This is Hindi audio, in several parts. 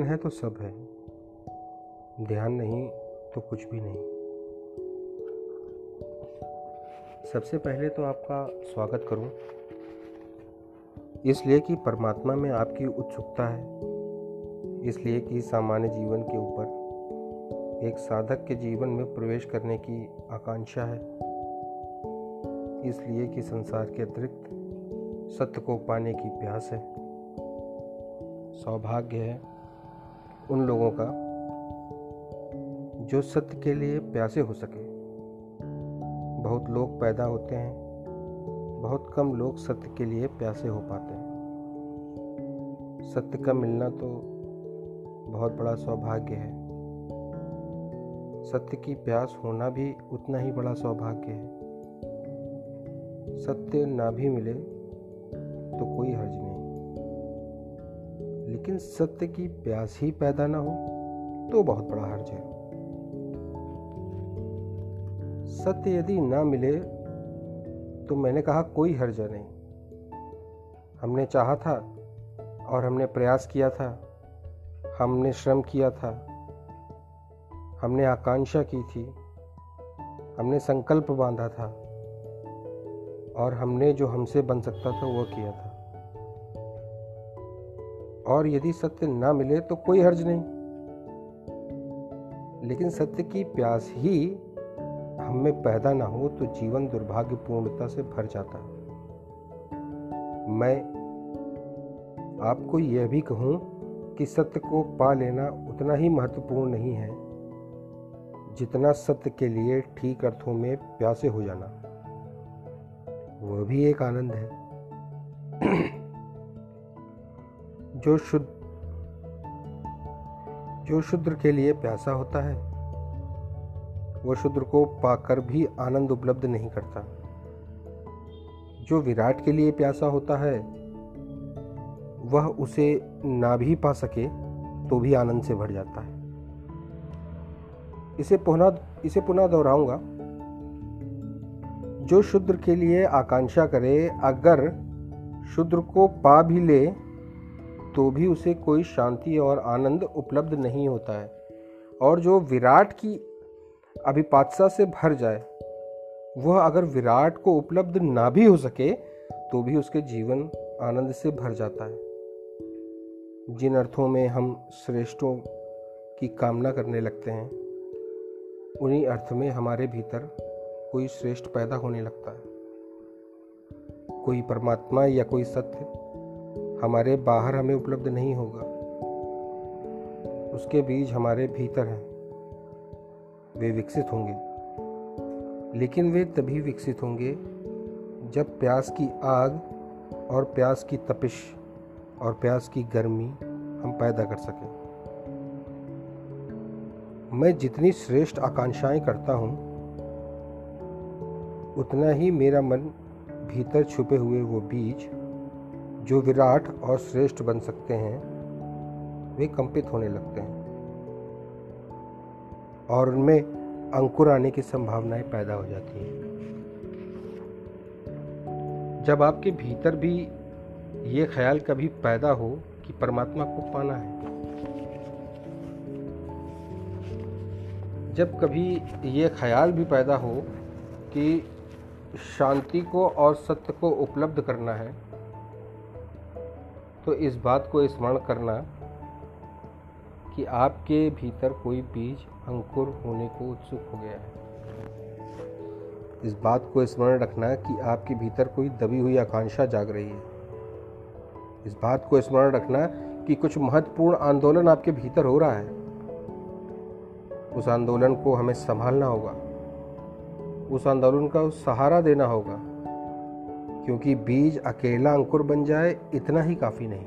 ध्यान है तो सब है। ध्यान नहीं तो कुछ भी नहीं। सबसे पहले तो आपका स्वागत करूँ। इसलिए कि परमात्मा में आपकी उत्सुकता है। इसलिए कि सामान्य जीवन के ऊपर एक साधक के जीवन में प्रवेश करने की आकांक्षा है। इसलिए कि संसार के अतिरिक्त सत्य को पाने की प्यास है। सौभाग्य है। उन लोगों का, जो सत्य के लिए प्यासे हो सके। बहुत लोग पैदा होते हैं, बहुत कम लोग सत्य के लिए प्यासे हो पाते हैं। सत्य का मिलना तो बहुत बड़ा सौभाग्य है। सत्य की प्यास होना भी उतना ही बड़ा सौभाग्य है। सत्य ना भी मिले तो कोई हर्ज नहीं। लेकिन सत्य की प्यास ही पैदा ना हो तो बहुत बड़ा हर्ज है। सत्य यदि ना मिले तो मैंने कहा कोई हर्ज नहीं। हमने चाहा था और हमने प्रयास किया था। हमने श्रम किया था। हमने आकांक्षा की थी। हमने संकल्प बांधा था। और हमने जो हमसे बन सकता था, वो किया था। और यदि सत्य ना मिले तो कोई हर्ज नहीं। लेकिन सत्य की प्यास ही हम में पैदा ना हो तो जीवन दुर्भाग्यपूर्णता से भर जाता मैं आपको यह भी कहूँ कि सत्य को पा लेना उतना ही महत्वपूर्ण नहीं है, जितना सत्य के लिए ठीक अर्थों में प्यासे हो जाना। वह भी एक आनंद है। जो शुद्ध, जो शुद्र के लिए प्यासा होता है वह शुद्र को पाकर भी आनंद उपलब्ध नहीं करता। जो विराट के लिए प्यासा होता है, वह उसे ना भी पा सके तो भी आनंद से भर जाता है। इसे पुनः इसे पुनः दोहराऊँगा। जो शुद्र के लिए आकांक्षा करे, अगर शुद्र को पा भी ले तो भी उसे कोई शांति और आनंद उपलब्ध नहीं होता है। और जो विराट की अभिपात्सा से भर जाए, वह अगर विराट को उपलब्ध ना भी हो सके तो भी उसके जीवन आनंद से भर जाता है। जिन अर्थों में हम श्रेष्ठों की कामना करने लगते हैं, उन्हीं अर्थ में हमारे भीतर कोई श्रेष्ठ पैदा होने लगता है। कोई परमात्मा या कोई सत्य हमारे बाहर हमें उपलब्ध नहीं होगा। उसके बीज हमारे भीतर हैं। वे विकसित होंगे। लेकिन वे तभी विकसित होंगे जब प्यास की आग और प्यास की तपिश और प्यास की गर्मी हम पैदा कर सकें। मैं जितनी श्रेष्ठ आकांक्षाएँ करता हूँ, उतना ही मेरा मन भीतर छुपे हुए वो बीज जो विराट और श्रेष्ठ बन सकते हैं, वे कंपित होने लगते हैं। और उनमें अंकुर आने की संभावनाएँ पैदा हो जाती हैं। जब आपके भीतर भी ये ख्याल कभी पैदा हो कि परमात्मा को पाना है, जब कभी ये ख्याल भी पैदा हो कि शांति को और सत्य को उपलब्ध करना है तो इस बात को स्मरण करना कि आपके भीतर कोई बीज अंकुर होने को उत्सुक हो गया है। इस बात को स्मरण रखना कि आपके भीतर कोई दबी हुई आकांक्षा जाग रही है। इस बात को स्मरण रखना कि कुछ महत्वपूर्ण आंदोलन आपके भीतर हो रहा है। उस आंदोलन को हमें संभालना होगा। उस आंदोलन का सहारा देना होगा। क्योंकि बीज अकेला अंकुर बन जाए, इतना ही काफ़ी नहीं।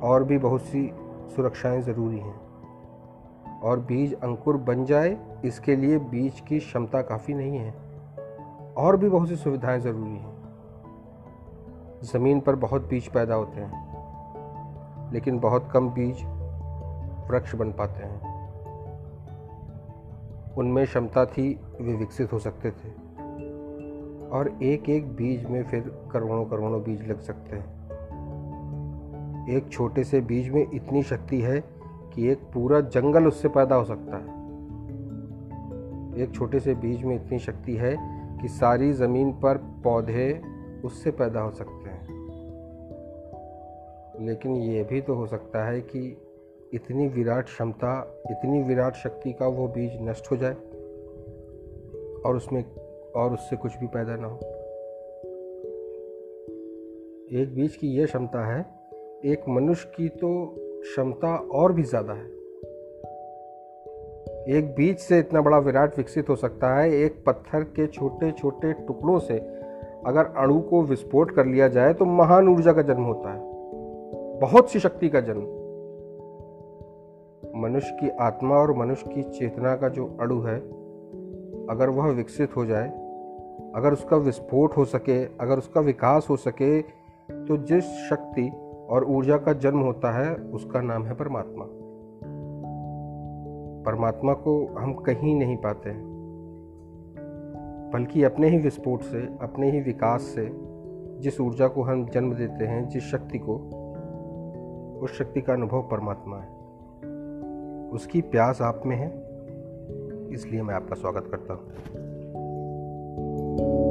और भी बहुत सी सुरक्षाएँ ज़रूरी हैं। और बीज अंकुर बन जाए, इसके लिए बीज की क्षमता काफ़ी नहीं है। और भी बहुत सी सुविधाएँ ज़रूरी हैं। ज़मीन पर बहुत बीज पैदा होते हैं, लेकिन बहुत कम बीज वृक्ष बन पाते हैं। उनमें क्षमता थी, वे विकसित हो सकते थे। और एक एक बीज में फिर करोड़ों करोड़ों बीज लग सकते हैं। एक छोटे से बीज में इतनी शक्ति है कि एक पूरा जंगल उससे पैदा हो सकता है। एक छोटे से बीज में इतनी शक्ति है कि सारी ज़मीन पर पौधे उससे पैदा हो सकते हैं। लेकिन ये भी तो हो सकता है कि इतनी विराट क्षमता, इतनी विराट शक्ति का वो बीज नष्ट हो जाए और उसमें और उससे कुछ भी पैदा ना हो। एक बीज की यह क्षमता है, एक मनुष्य की तो क्षमता और भी ज़्यादा है। एक बीज से इतना बड़ा विराट विकसित हो सकता है, एक पत्थर के छोटे छोटे टुकड़ों से अगर अणु को विस्फोट कर लिया जाए तो महान ऊर्जा का जन्म होता है। बहुत सी शक्ति का जन्म। मनुष्य की आत्मा और मनुष्य की चेतना का जो अणु है, अगर वह विकसित हो जाए अगर उसका विस्फोट हो सके, अगर उसका विकास हो सके तो जिस शक्ति और ऊर्जा का जन्म होता है, उसका नाम है परमात्मा। परमात्मा को हम कहीं नहीं पाते। बल्कि अपने ही विस्फोट से, अपने ही विकास से, जिस ऊर्जा को हम जन्म देते हैं, जिस शक्ति को, उस शक्ति का अनुभव परमात्मा है। उसकी प्यास आप में है, इसलिए मैं आपका स्वागत करता हूँ। thank you